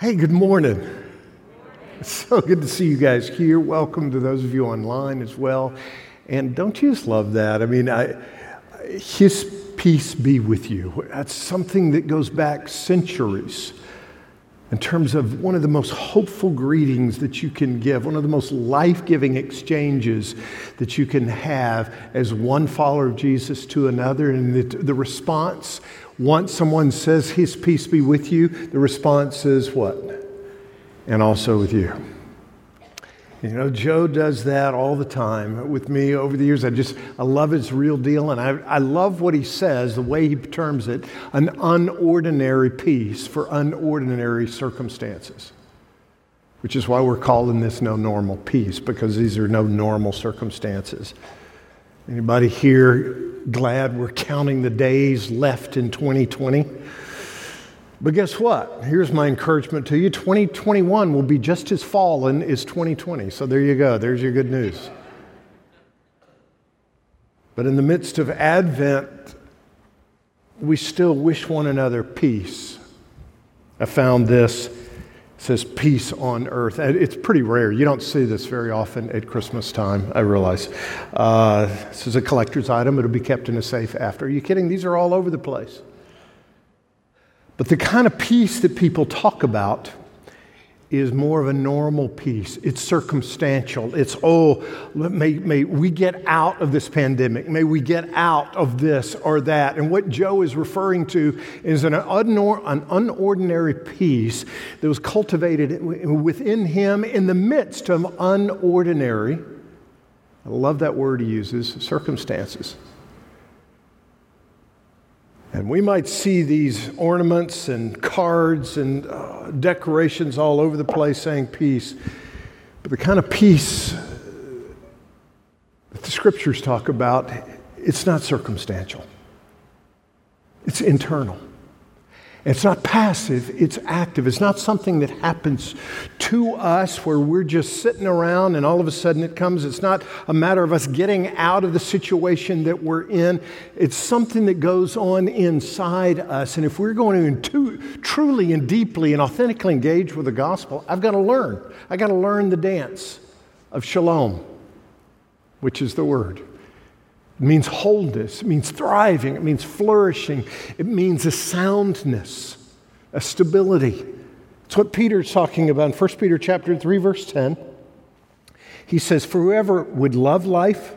Hey, good morning. It's so good to see you guys here. Welcome to those of you online as well. And don't you just love that? I mean, I, His peace be with you. That's something that goes back centuries in terms of one of the most hopeful greetings that you can give, one of the most life giving exchanges that you can have as one follower of Jesus to another. And the, the, response, once someone says, His peace be with you, the response is what? And also with you. You know, Joe does that all the time with me over the years. I just, I love his real deal, and I, I love what he says, the way he terms it an unordinary peace for unordinary circumstances, which is why we're calling this no normal peace, because these are no normal circumstances. Anybody here glad we're counting the days left in 2020? But guess what? Here's my encouragement to you 2021 will be just as fallen as 2020. So there you go. There's your good news. But in the midst of Advent, we still wish one another peace. I found this. It says peace on earth. It's pretty rare. You don't see this very often at Christmas time, I realize. Uh, this is a collector's item. It'll be kept in a safe after. Are you kidding? These are all over the place. But the kind of peace that people talk about is more of a normal peace. It's circumstantial. It's, oh, may, may we get out of this pandemic. May we get out of this or that. And what Joe is referring to is an, unor- an unordinary peace that was cultivated within him in the midst of unordinary, I love that word he uses, circumstances. And we might see these ornaments and cards and uh, decorations all over the place saying peace. But the kind of peace that the scriptures talk about, it's not circumstantial, it's internal. It's not passive, it's active. It's not something that happens to us where we're just sitting around and all of a sudden it comes. It's not a matter of us getting out of the situation that we're in. It's something that goes on inside us. And if we're going to truly and deeply and authentically engage with the gospel, I've got to learn. I've got to learn the dance of shalom, which is the word. It means wholeness, it means thriving, it means flourishing, it means a soundness, a stability. It's what Peter's talking about in 1 Peter chapter 3, verse 10. He says, For whoever would love life,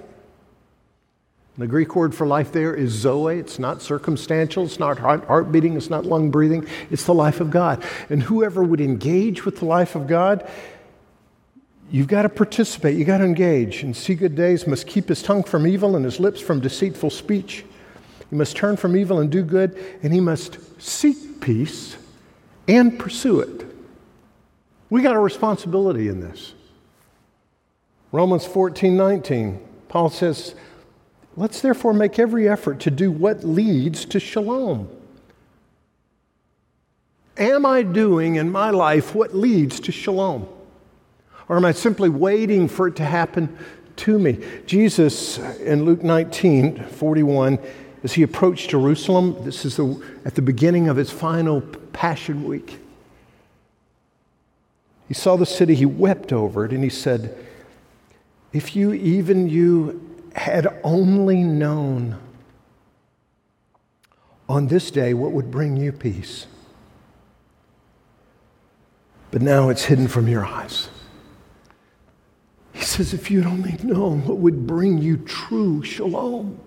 the Greek word for life there is zoe. It's not circumstantial. It's not heart, beating. It's not lung breathing. It's the life of God. And whoever would engage with the life of God, You've got to participate, you've got to engage. And see good days must keep his tongue from evil and his lips from deceitful speech. He must turn from evil and do good, and he must seek peace and pursue it. We got a responsibility in this. Romans 14 19, Paul says, Let's therefore make every effort to do what leads to shalom. Am I doing in my life what leads to shalom? Or am I simply waiting for it to happen to me? Jesus in Luke 19 41, as he approached Jerusalem, this is the, at the beginning of his final Passion Week. He saw the city, he wept over it, and he said, If you, even you, had only known on this day what would bring you peace. But now it's hidden from your eyes. He says, if you'd only known what would bring you true shalom.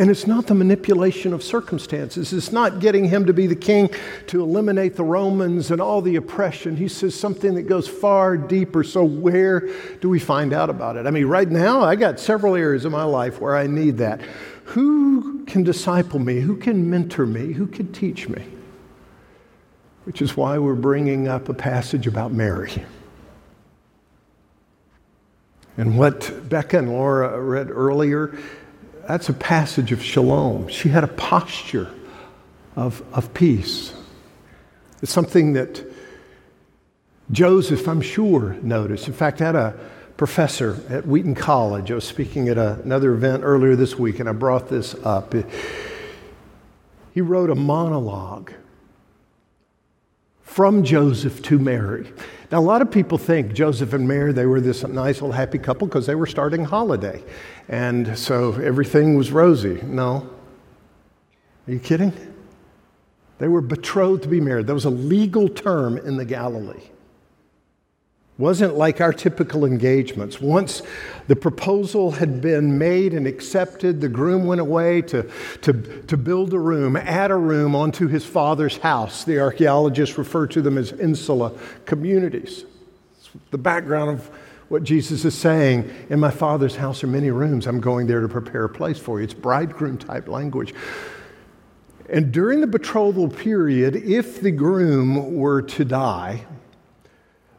And it's not the manipulation of circumstances. It's not getting him to be the king to eliminate the Romans and all the oppression. He says something that goes far deeper. So, where do we find out about it? I mean, right now, I got several areas of my life where I need that. Who can disciple me? Who can mentor me? Who can teach me? Which is why we're bringing up a passage about Mary. And what Becca and Laura read earlier, that's a passage of shalom. She had a posture of, of peace. It's something that Joseph, I'm sure, noticed. In fact, I had a professor at Wheaton College. I was speaking at a, another event earlier this week, and I brought this up. He wrote a monologue from Joseph to Mary. Now, a lot of people think Joseph and Mary, they were this nice little happy couple because they were starting holiday. And so everything was rosy. No. Are you kidding? They were betrothed to be married. That was a legal term in the Galilee wasn't like our typical engagements. Once the proposal had been made and accepted, the groom went away to, to, to build a room, add a room onto his father's house. The archaeologists refer to them as insula communities. It's the background of what Jesus is saying In my father's house are many rooms. I'm going there to prepare a place for you. It's bridegroom type language. And during the betrothal period, if the groom were to die,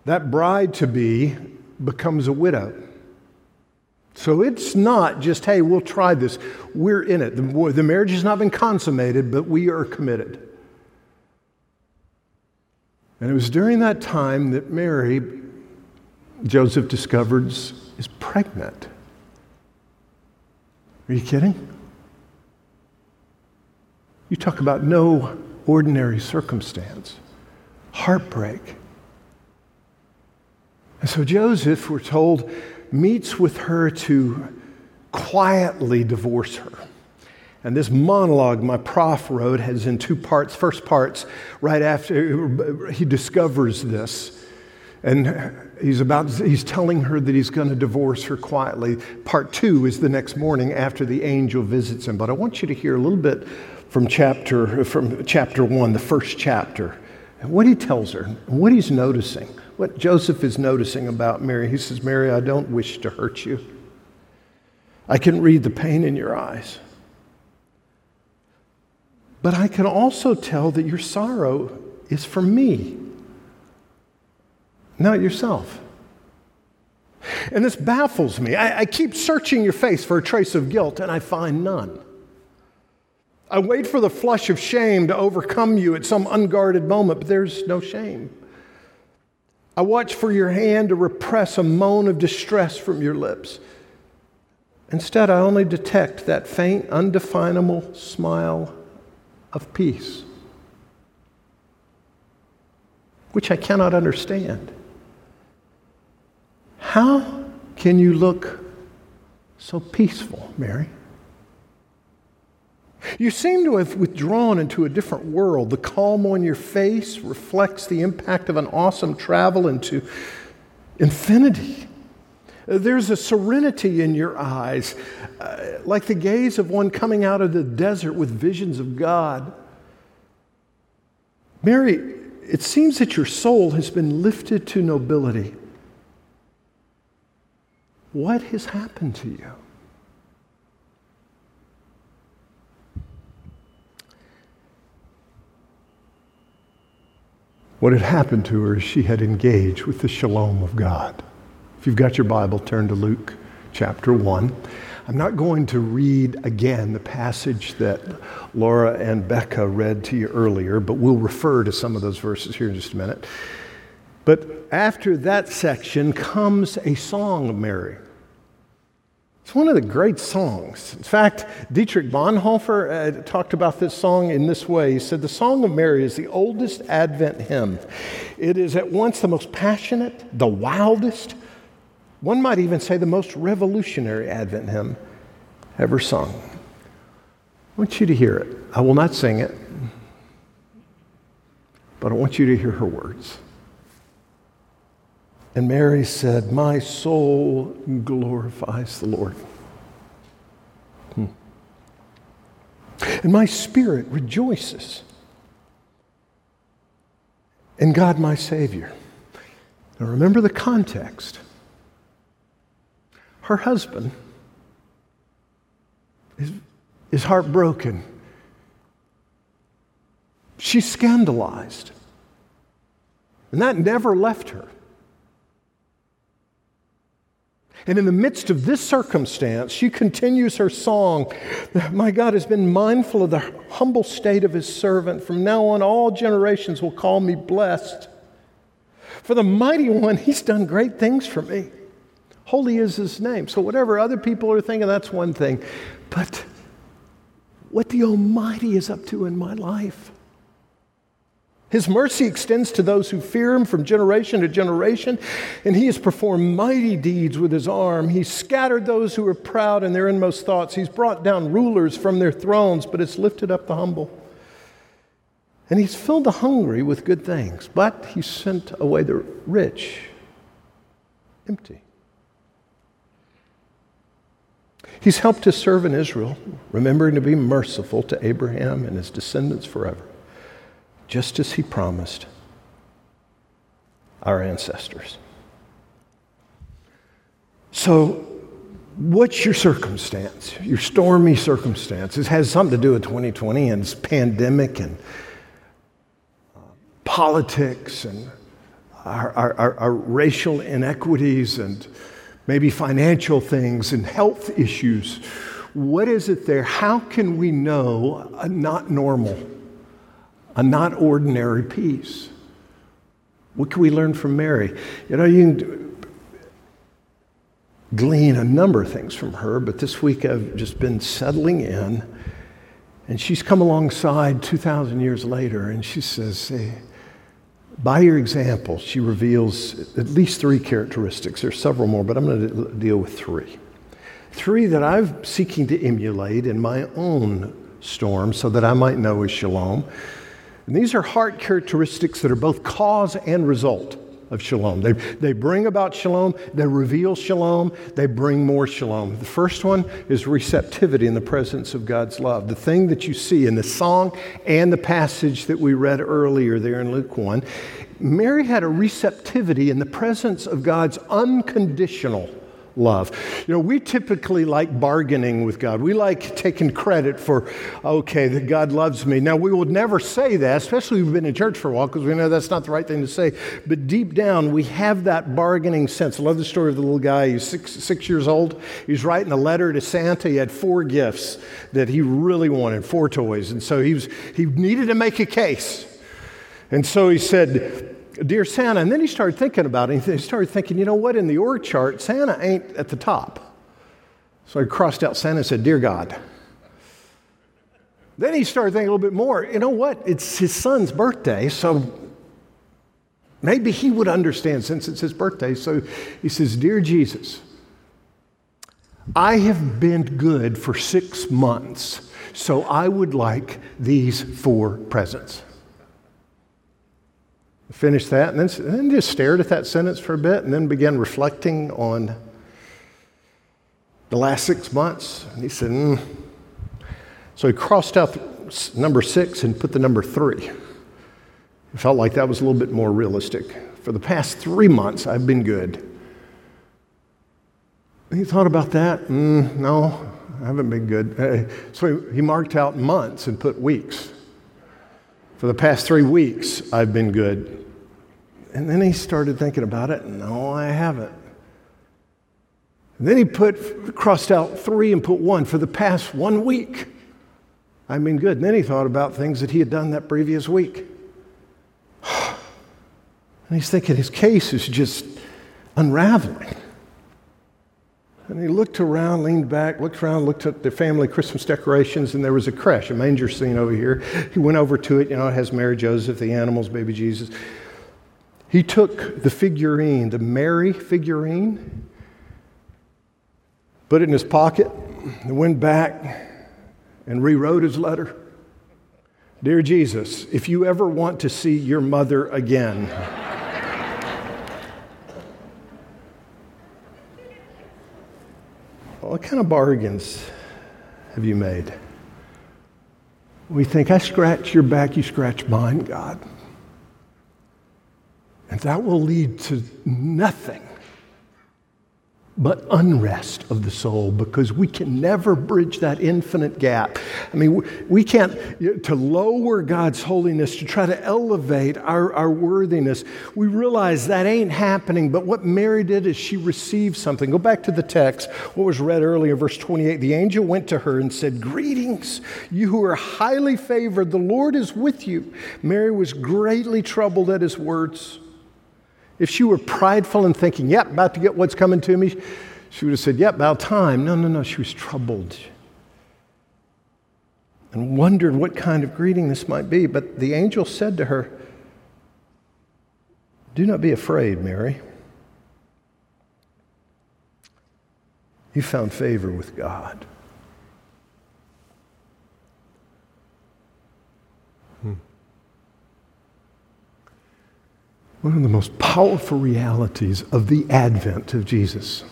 that bride to be becomes a widow. So it's not just, hey, we'll try this. We're in it. The, the marriage has not been consummated, but we are committed. And it was during that time that Mary, Joseph discovers, is pregnant. Are you kidding? You talk about no ordinary circumstance, heartbreak. And so Joseph, we're told, meets with her to quietly divorce her. And this monologue my prof wrote has in two parts. First part's right after he discovers this. And he's about he's telling her that he's going to divorce her quietly. Part 2 is the next morning after the angel visits him. But I want you to hear a little bit from chapter from chapter 1, the first chapter. What he tells her, what he's noticing what Joseph is noticing about Mary. He says, Mary, I don't wish to hurt you. I can read the pain in your eyes. But I can also tell that your sorrow is for me, not yourself. And this baffles me. I, I, keep searching your face for a trace of guilt, and I find none. I wait for the flush of shame to overcome you at some unguarded moment, but there's no shame. I watch for your hand to repress a moan of distress from your lips. Instead, I only detect that faint, undefinable smile of peace, which I cannot understand. How can you look so peaceful, Mary? You seem to have withdrawn into a different world. The calm on your face reflects the impact of an awesome travel into infinity. There's a serenity in your eyes, uh, like the gaze of one coming out of the desert with visions of God. Mary, it seems that your soul has been lifted to nobility. What has happened to you? What had happened to her is she had engaged with the shalom of God. If you've got your Bible, turn to Luke chapter 1. I'm not going to read again the passage that Laura and Becca read to you earlier, but we'll refer to some of those verses here in just a minute. But after that section comes a song of Mary. It's one of the great songs. In fact, Dietrich Bonhoeffer uh, talked about this song in this way. He said, The Song of Mary is the oldest Advent hymn. It is at once the most passionate, the wildest, one might even say the most revolutionary Advent hymn ever sung. I want you to hear it. I will not sing it, but I want you to hear her words. And Mary said, My soul glorifies the Lord. Hmm. And my spirit rejoices in God my Savior. Now remember the context. Her husband is, is heartbroken. She's scandalized. And that never left her. And in the midst of this circumstance, she continues her song. My God has been mindful of the humble state of his servant. From now on, all generations will call me blessed. For the mighty one, he's done great things for me. Holy is his name. So, whatever other people are thinking, that's one thing. But what the Almighty is up to in my life, His mercy extends to those who fear him from generation to generation, and he has performed mighty deeds with his arm. He's scattered those who are proud in their inmost thoughts. He's brought down rulers from their thrones, but has lifted up the humble. And he's filled the hungry with good things, but he sent away the rich empty. He's helped his servant Israel, remembering to be merciful to Abraham and his descendants forever just as he promised our ancestors. So, what's your circumstance? Your stormy circumstance. Has something to do with 2020 and this pandemic and uh, politics and our, our, our, racial inequities and maybe financial things and health issues. What is it there? How can we know a not normal? A not ordinary peace. What can we learn from Mary? You know, you can glean a number of things from her, but this week I've just been settling in, and she's come alongside 2,000 years later, and she says, hey, by your example, she reveals at least three characteristics. There's several more, but I'm going to deal with three. Three that I'm seeking to emulate in my own storm so that I might know as shalom. And these are heart characteristics that are both cause and result of shalom. They, they bring about shalom, they reveal shalom, they bring more shalom. The first one is receptivity in the presence of God's love. The thing that you see in the song and the passage that we read earlier there in Luke 1, Mary had a receptivity in the presence of God's unconditional love. You know, we typically like bargaining with God. We like taking credit for, okay, that God loves me. Now, we would never say that, especially we've been in church for a while, because we know that's not the right thing to say. But deep down, we have that bargaining sense. I love the story of the little guy. He's six, six years old. He's writing a letter to Santa. He had four gifts that he really wanted, four toys. And so he, was, he needed to make a case. And so he said, Dear Santa. And then he started thinking about it. He started thinking, you know what, in the org chart, Santa ain't at the top. So he crossed out Santa and said, Dear God. Then he started thinking a little bit more. You know what? It's his son's birthday, so maybe he would understand since it's his birthday. So he says, Dear Jesus, I have been good for six months, so I would like these four presents. Finished that and then, then just stared at that sentence for a bit and then began reflecting on the last six months. And he said, mm. So he crossed out number six and put the number three. It felt like that was a little bit more realistic. For the past three months, I've been good. He thought about that. Mm, no, I haven't been good. So he marked out months and put weeks. For the past three weeks, I've been good. And then he started thinking about it. No, I haven't. And then he put crossed out three and put one for the past one week. I've been good. And then he thought about things that he had done that previous week. And he's thinking his case is just unraveling. And he looked around, leaned back, looked around, looked at the family Christmas decorations, and there was a creche, a manger scene over here. He went over to it, you know, it has Mary, Joseph, the animals, baby Jesus. He took the figurine, the Mary figurine, put it in his pocket, and went back and rewrote his letter. Dear Jesus, if you ever want to see your mother again, what kind of bargains have you made? We think, I scratch your back, you scratch mine, God. And that will lead to nothing but unrest of the soul because we can never bridge that infinite gap. I mean, we can't, to lower God's holiness, to try to elevate our, our worthiness, we realize that ain't happening. But what Mary did is she received something. Go back to the text, what was read earlier, verse 28. The angel went to her and said, Greetings, you who are highly favored, the Lord is with you. Mary was greatly troubled at his words if she were prideful and thinking, yep, about to get what's coming to me, she would have said, yep, about time. No, no, no. She was troubled and wondered what kind of greeting this might be. But the angel said to her, Do not be afraid, Mary. You found favor with God. One of the most powerful realities of the advent of Jesus,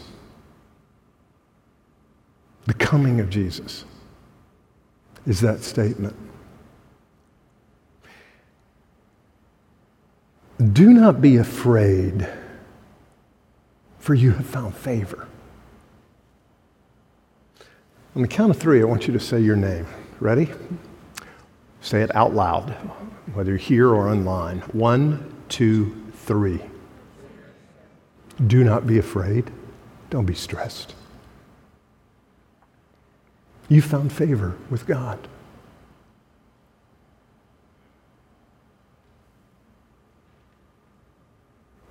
the coming of Jesus, is that statement. Do not be afraid, for you have found favor. On the count of three, I want you to say your name. Ready? Say it out loud, whether here or online. One, two, three. Do not be afraid. Don't be stressed. You found favor with God.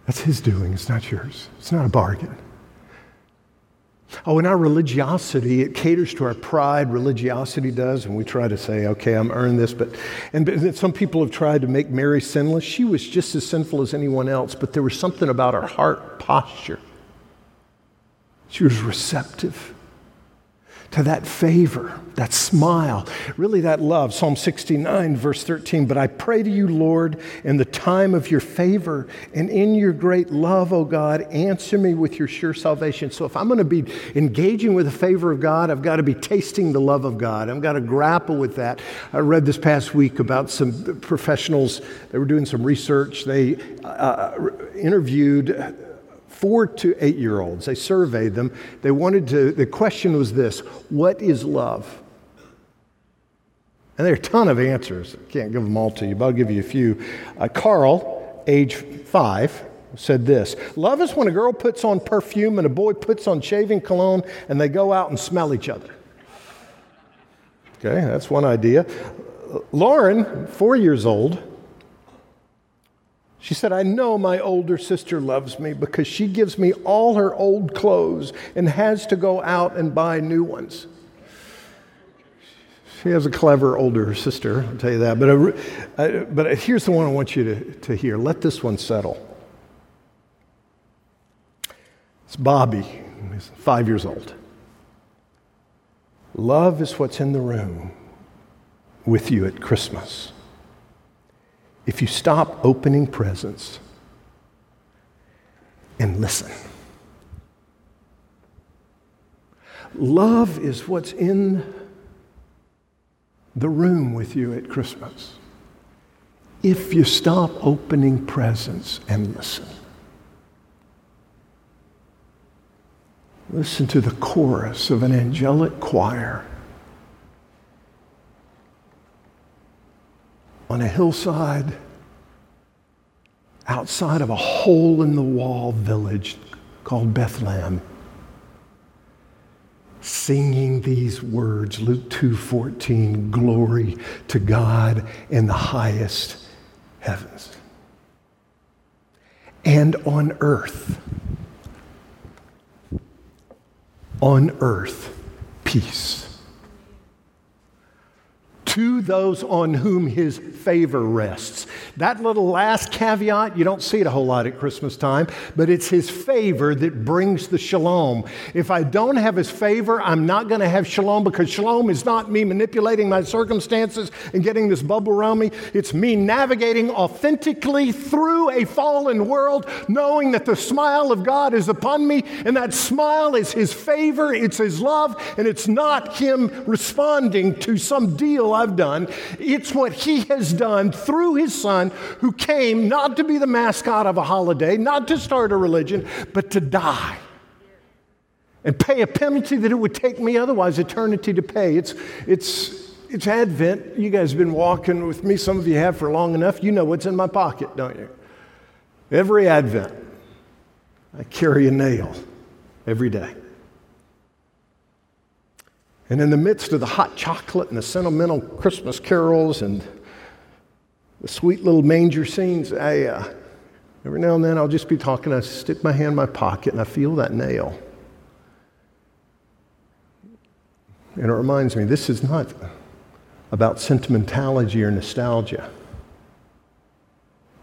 That's His doing, it's not yours. It's not a bargain. Oh, in our religiosity, it caters to our pride. Religiosity does, and we try to say, "Okay, I'm earned this." But and some people have tried to make Mary sinless. She was just as sinful as anyone else, but there was something about her heart posture. She was receptive to that favor, that smile, really that love. Psalm 69, verse 13. But I pray to you, Lord, in the time of your favor and in your great love, O God, answer me with your sure salvation. So if I'm going to be engaging with the favor of God, I've got to be tasting the love of God. I've got to grapple with that. I read this past week about some professionals, they were doing some research. They uh, interviewed four to eight year olds. They surveyed them. They wanted to, the question was this What is love? And there are a ton of answers. I can't give them all to you, but I'll give you a few. Uh, Carl, age five, said this Love is when a girl puts on perfume and a boy puts on shaving cologne and they go out and smell each other. Okay, that's one idea. Lauren, four years old, she said, I know my older sister loves me because she gives me all her old clothes and has to go out and buy new ones. She has a clever older sister, I'll tell you that. But, uh, but here's the one I want you to, to hear. Let this one settle. It's Bobby, he's five years old. Love is what's in the room with you at Christmas if you stop opening presents and listen. Love is what's in the room with you at Christmas. If you stop opening presents and listen. Listen to the chorus of an angelic choir on a hillside outside of a hole in the wall village called Bethlehem singing these words Luke 2:14 glory to God in the highest heavens. And on earth on earth peace to those on whom his favor rests. That little last caveat, you don't see it a whole lot at Christmas time, but it's his favor that brings the shalom. If I don't have his favor, I'm not going to have shalom because shalom is not me manipulating my circumstances and getting this bubble around me. It's me navigating authentically through a fallen world, knowing that the smile of God is upon me, and that smile is his favor, it's his love, and it's not him responding to some deal I've done. It's what He has done through His Son, who came not to be the mascot of a holiday, not to start a religion, but to die and pay a penalty that it would take me otherwise eternity to pay. It's, it's, it's Advent. You guys have been walking with me. Some of you have for long enough. You know what's in my pocket, don't you? Every Advent, I carry a nail every day. And in the midst of the hot chocolate and the sentimental Christmas carols and the sweet little manger scenes, I, uh, every now and then I'll just be talking. I stick my hand in my pocket and I feel that nail. And it reminds me this is not about sentimentality or nostalgia.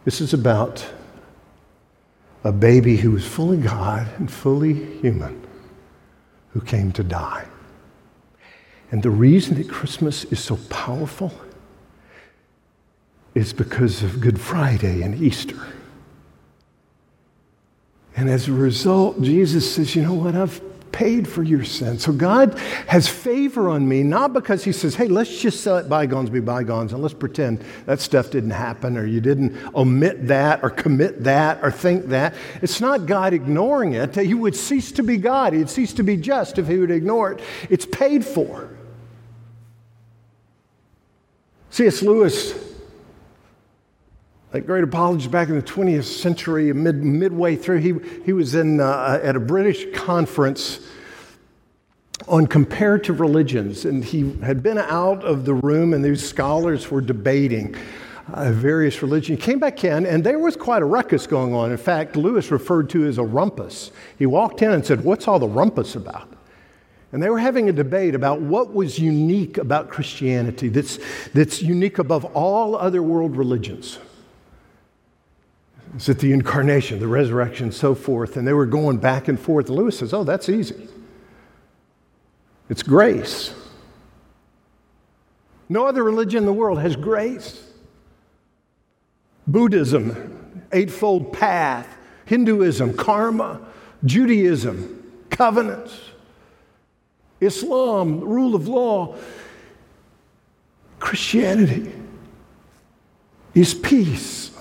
This is about a baby who was fully God and fully human who came to die. And the reason that Christmas is so powerful is because of Good Friday and Easter. And as a result, Jesus says, You know what? I've paid for your sin. So God has favor on me, not because He says, hey, let's just let bygones be bygones and let's pretend that stuff didn't happen or you didn't omit that or commit that or think that. It's not God ignoring it. He would cease to be God. He'd cease to be just if He would ignore it. It's paid for. C.S. Lewis that great apologist back in the 20th century, mid, midway through, he, he was in, uh, at a British conference on comparative religions, and he had been out of the room, and these scholars were debating uh, various religions. He came back in, and there was quite a ruckus going on. In fact, Lewis referred to as a rumpus. He walked in and said, What's all the rumpus about? And they were having a debate about what was unique about Christianity that's, that's unique above all other world religions. Is it the incarnation, the resurrection, so forth? And they were going back and forth. And Lewis says, Oh, that's easy. It's grace. No other religion in the world has grace. Buddhism, Eightfold Path, Hinduism, karma, Judaism, covenants, Islam, rule of law. Christianity is peace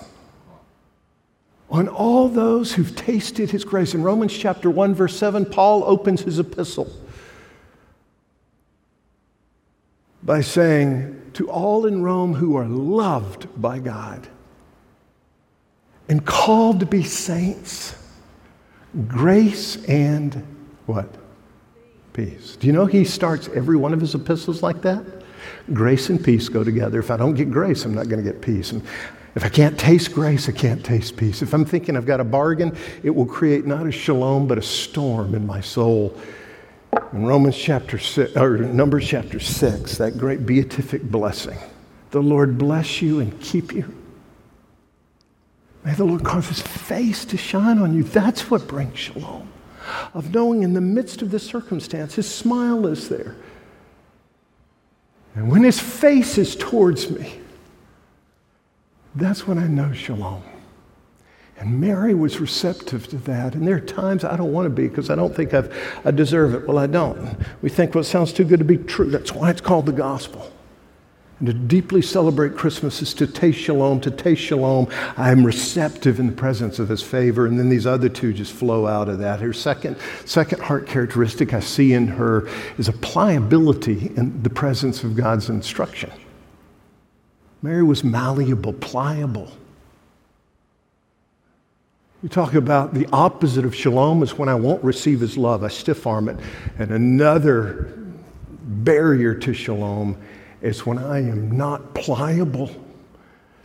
on all those who've tasted his grace. In Romans chapter 1, verse 7, Paul opens his epistle by saying, To all in Rome who are loved by God and called to be saints, grace and what? Peace. Do you know he starts every one of his epistles like that? Grace and peace go together. If I don't get grace, I'm not going to get peace. And if I can't taste grace, I can't taste peace. If I'm thinking I've got a bargain, it will create not a shalom, but a storm in my soul. In Romans chapter six, or Numbers chapter six, that great beatific blessing. The Lord bless you and keep you. May the Lord cause his face to shine on you. That's what brings shalom. Of knowing in the midst of this circumstance, his smile is there. And when his face is towards me, that's when I know shalom. And Mary was receptive to that. And there are times I don't want to be because I don't think I've, I deserve it. Well, I don't. We think, well, it sounds too good to be true. That's why it's called the gospel. And to deeply celebrate Christmas is to taste shalom. To taste shalom, I'm receptive in the presence of his favor. And then these other two just flow out of that. Her second, second heart characteristic I see in her is a pliability in the presence of God's instruction. Mary was malleable, pliable. You talk about the opposite of shalom is when I won't receive his love, I stiff arm it. And another barrier to shalom is when I am not pliable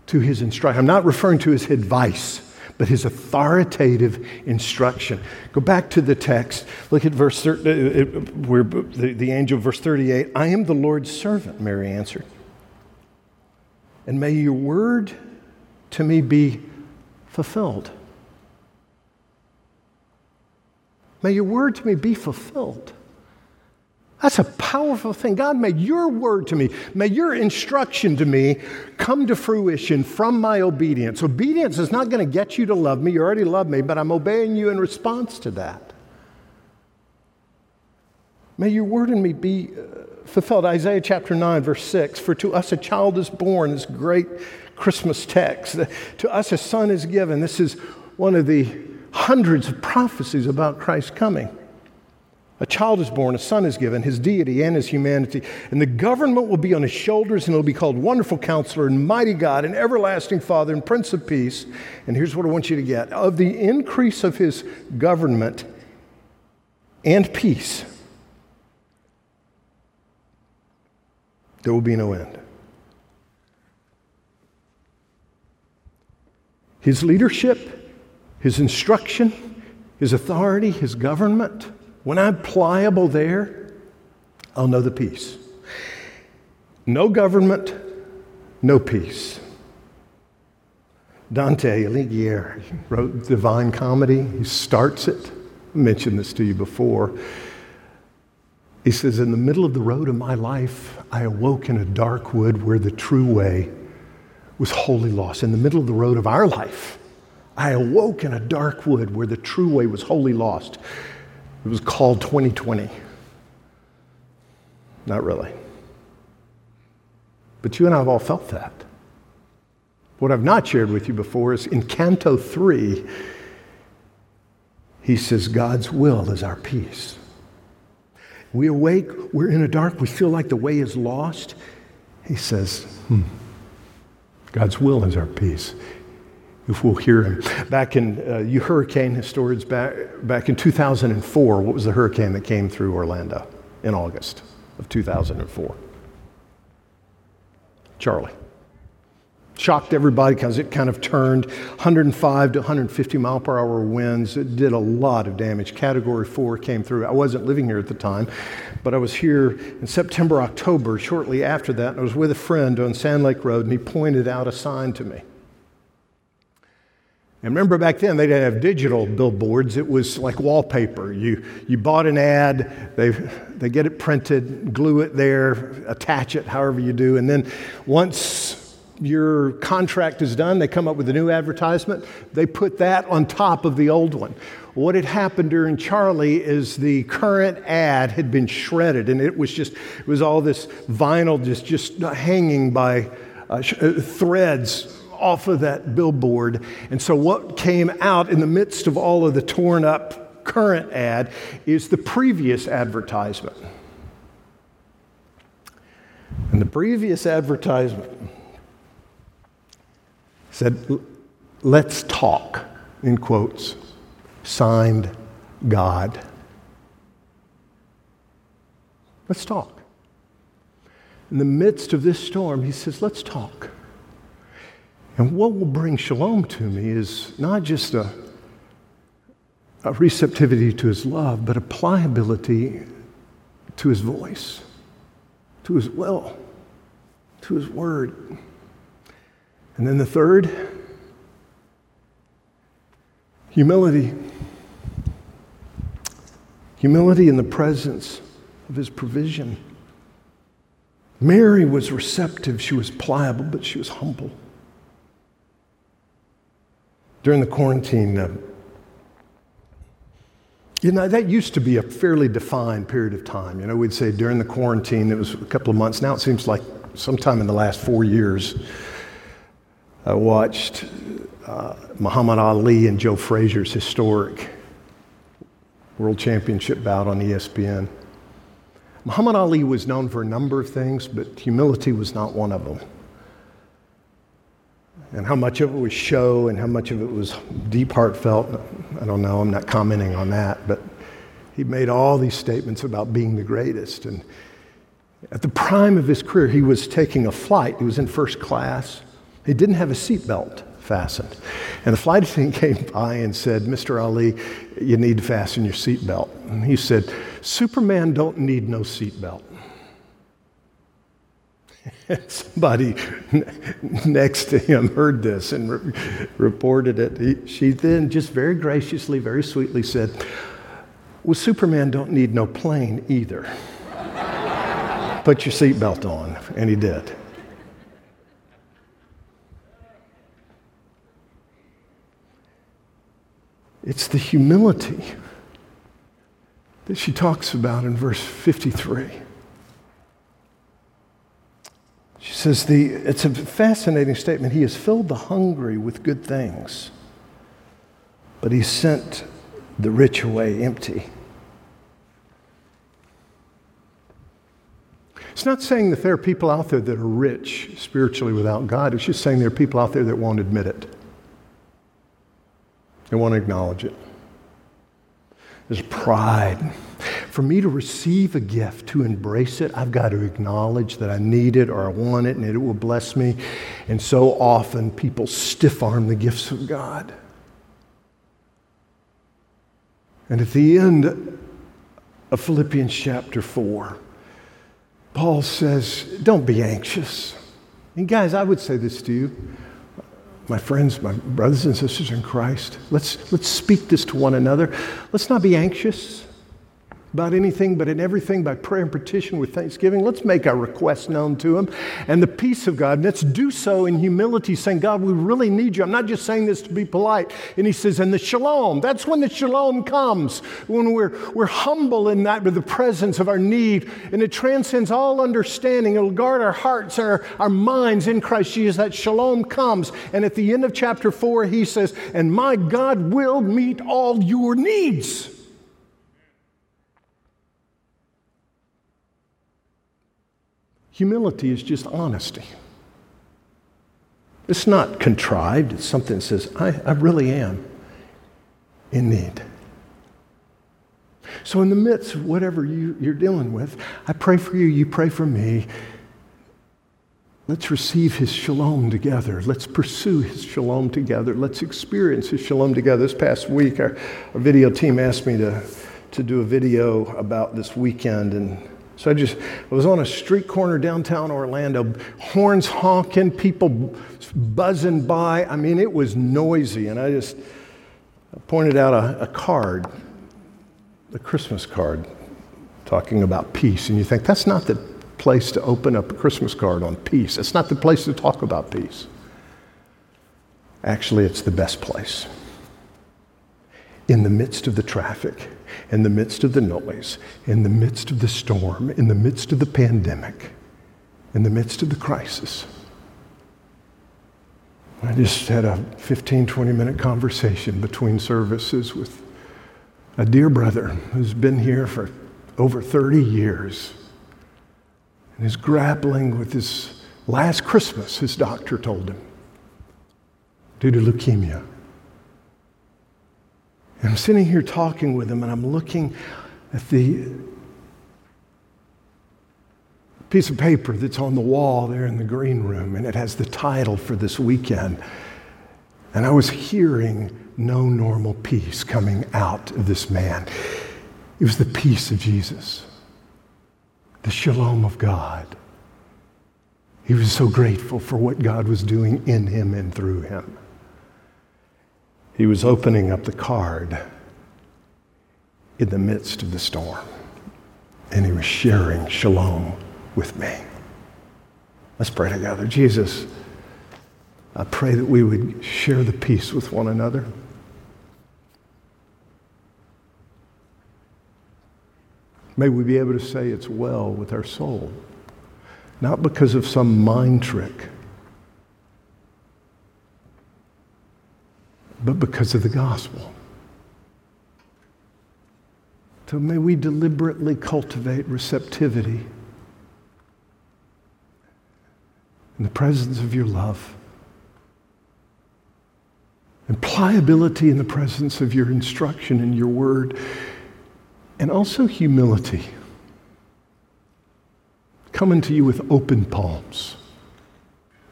to his instruction. I'm not referring to his advice, but his authoritative instruction. Go back to the text. Look at verse, uh, uh, where the, the angel, verse 38. I am the Lord's servant, Mary answered. And may your word to me be fulfilled. May your word to me be fulfilled. That's a powerful thing. God, may your word to me, may your instruction to me come to fruition from my obedience. Obedience is not going to get you to love me. You already love me, but I'm obeying you in response to that. May your word in me be uh, fulfilled. Isaiah chapter 9, verse 6 For to us a child is born, this great Christmas text. To us a son is given. This is one of the hundreds of prophecies about Christ's coming. A child is born, a son is given, his deity and his humanity. And the government will be on his shoulders, and it'll be called Wonderful Counselor, and Mighty God, and Everlasting Father, and Prince of Peace. And here's what I want you to get of the increase of his government and peace There will be no end. His leadership, his instruction, his authority, his government, when I'm pliable there, I'll know the peace. No government, no peace. Dante Alighieri wrote Divine Comedy. He starts it. I mentioned this to you before. He says, In the middle of the road of my life, I awoke in a dark wood where the true way was wholly lost. In the middle of the road of our life, I awoke in a dark wood where the true way was wholly lost. It was called 2020. Not really. But you and I have all felt that. What I've not shared with you before is in Canto 3, he says, God's will is our peace. We awake, we're in a dark, we feel like the way is lost. He says, hmm, God's will is our peace. If we'll hear him. Back in, uh, you hurricane historians, back, back in 2004, what was the hurricane that came through Orlando in August of 2004? Charley. shocked everybody because it kind of turned 105 to 150 mile per hour winds. It did a lot of damage. Category four came through. I wasn't living here at the time, but I was here in September, October, shortly after that. And I was with a friend on Sand Lake Road, and he pointed out a sign to me. And remember back then, they didn't have digital billboards. It was like wallpaper. You, you bought an ad, they, they get it printed, glue it there, attach it, however you do. And then once your contract is done, they come up with a new advertisement, they put that on top of the old one. What had happened during Charley is the current ad had been shredded, and it was just, it was all this vinyl just, just hanging by uh, sh- uh, threads off of that billboard. And so, what came out in the midst of all of the torn up current ad is the previous advertisement. And the previous advertisement said, Let's talk, in quotes, signed God. Let's talk. In the midst of this storm, he says, Let's talk. And what will bring shalom to me is not just a, a receptivity to his love, but a pliability to his voice, to his will, to his word. And then the third, humility. Humility in the presence of his provision. Mary was receptive, she was pliable, but she was humble. During the quarantine, uh, you know, that used to be a fairly defined period of time. You know, we'd say during the quarantine, it was a couple of months. Now it seems like sometime in the last four years, I watched uh, Muhammad Ali and Joe Frazier's historic World Championship bout on ESPN. Muhammad Ali was known for a number of things, but humility was not one of them. And how much of it was show and how much of it was deep heartfelt, I don't know, I'm not commenting on that, but he made all these statements about being the greatest. And at the prime of his career, he was taking a flight, he was in first class. He didn't have a seatbelt fastened. And the flight attendant came by and said, Mr. Ali, you need to fasten your seatbelt. And he said, Superman don't need no seatbelt. Somebody next to him heard this and re- reported it. He, she then just very graciously, very sweetly said, Well, Superman don't need no plane either. Put your seatbelt on. And he did. It's the humility that she talks about in verse 53. She says, the, it's a fascinating statement. He has filled the hungry with good things, but he sent the rich away empty. It's not saying that there are people out there that are rich spiritually without God. It's just saying there are people out there that won't admit it. They won't acknowledge it. There's pride. For me to receive a gift, to embrace it, I've got to acknowledge that I need it or I want it and it will bless me. And so often people stiff arm the gifts of God. And at the end of Philippians chapter 4, Paul says, Don't be anxious. And guys, I would say this to you my friends, my brothers and sisters in Christ, let's, let's speak this to one another. Let's not be anxious about anything, but in everything by prayer and petition with thanksgiving. Let's make our requests known to Him. And the peace of God, let's do so in humility, saying, God, we really need you. I'm not just saying this to be polite. And He says, and the shalom, that's when the shalom comes, when we're, we're humble in that with the presence of our need. And it transcends all understanding. It'll guard our hearts and our, our minds in Christ Jesus. That shalom comes. And at the end of chapter 4, He says, and my God will meet all your needs. Humility is just honesty. It's not contrived, it's something that says, I, I really am in need. So, in the midst of whatever you, you're dealing with, I pray for you, you pray for me. Let's receive his shalom together. Let's pursue his shalom together. Let's experience his shalom together. This past week, our, our video team asked me to, to do a video about this weekend, and so I just I was on a street corner downtown Orlando, horns honking, people buzzing by. I mean, it was noisy, and I just pointed out a, a card, a Christmas card, talking about peace. And you think that's not the place to open up a Christmas card on peace. It's not the place to talk about peace. Actually, it's the best place. In the midst of the traffic, in the midst of the noise, in the midst of the storm, in the midst of the pandemic, in the midst of the crisis. I just had a 15, 20 minute conversation between services with a dear brother who's been here for over 30 years and is grappling with his last Christmas, his doctor told him, due to leukemia. I'm sitting here talking with him, and I'm looking at the piece of paper that's on the wall there in the green room, and it has the title for this weekend. And I was hearing no normal peace coming out of this man. It was the peace of Jesus, the shalom of God. He was so grateful for what God was doing in him and through him. He was opening up the card in the midst of the storm, and he was sharing shalom with me. Let's pray together. Jesus, I pray that we would share the peace with one another. May we be able to say it's well with our soul, not because of some mind trick but because of the gospel. So may we deliberately cultivate receptivity in the presence of your love and pliability in the presence of your instruction and your word, and also humility. Coming to you with open palms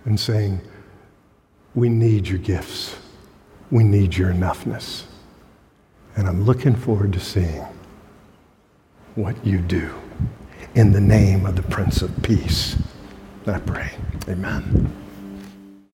and saying, We need your gifts. We need your enoughness. And I'm looking forward to seeing what you do in the name of the Prince of Peace. I pray. Amen.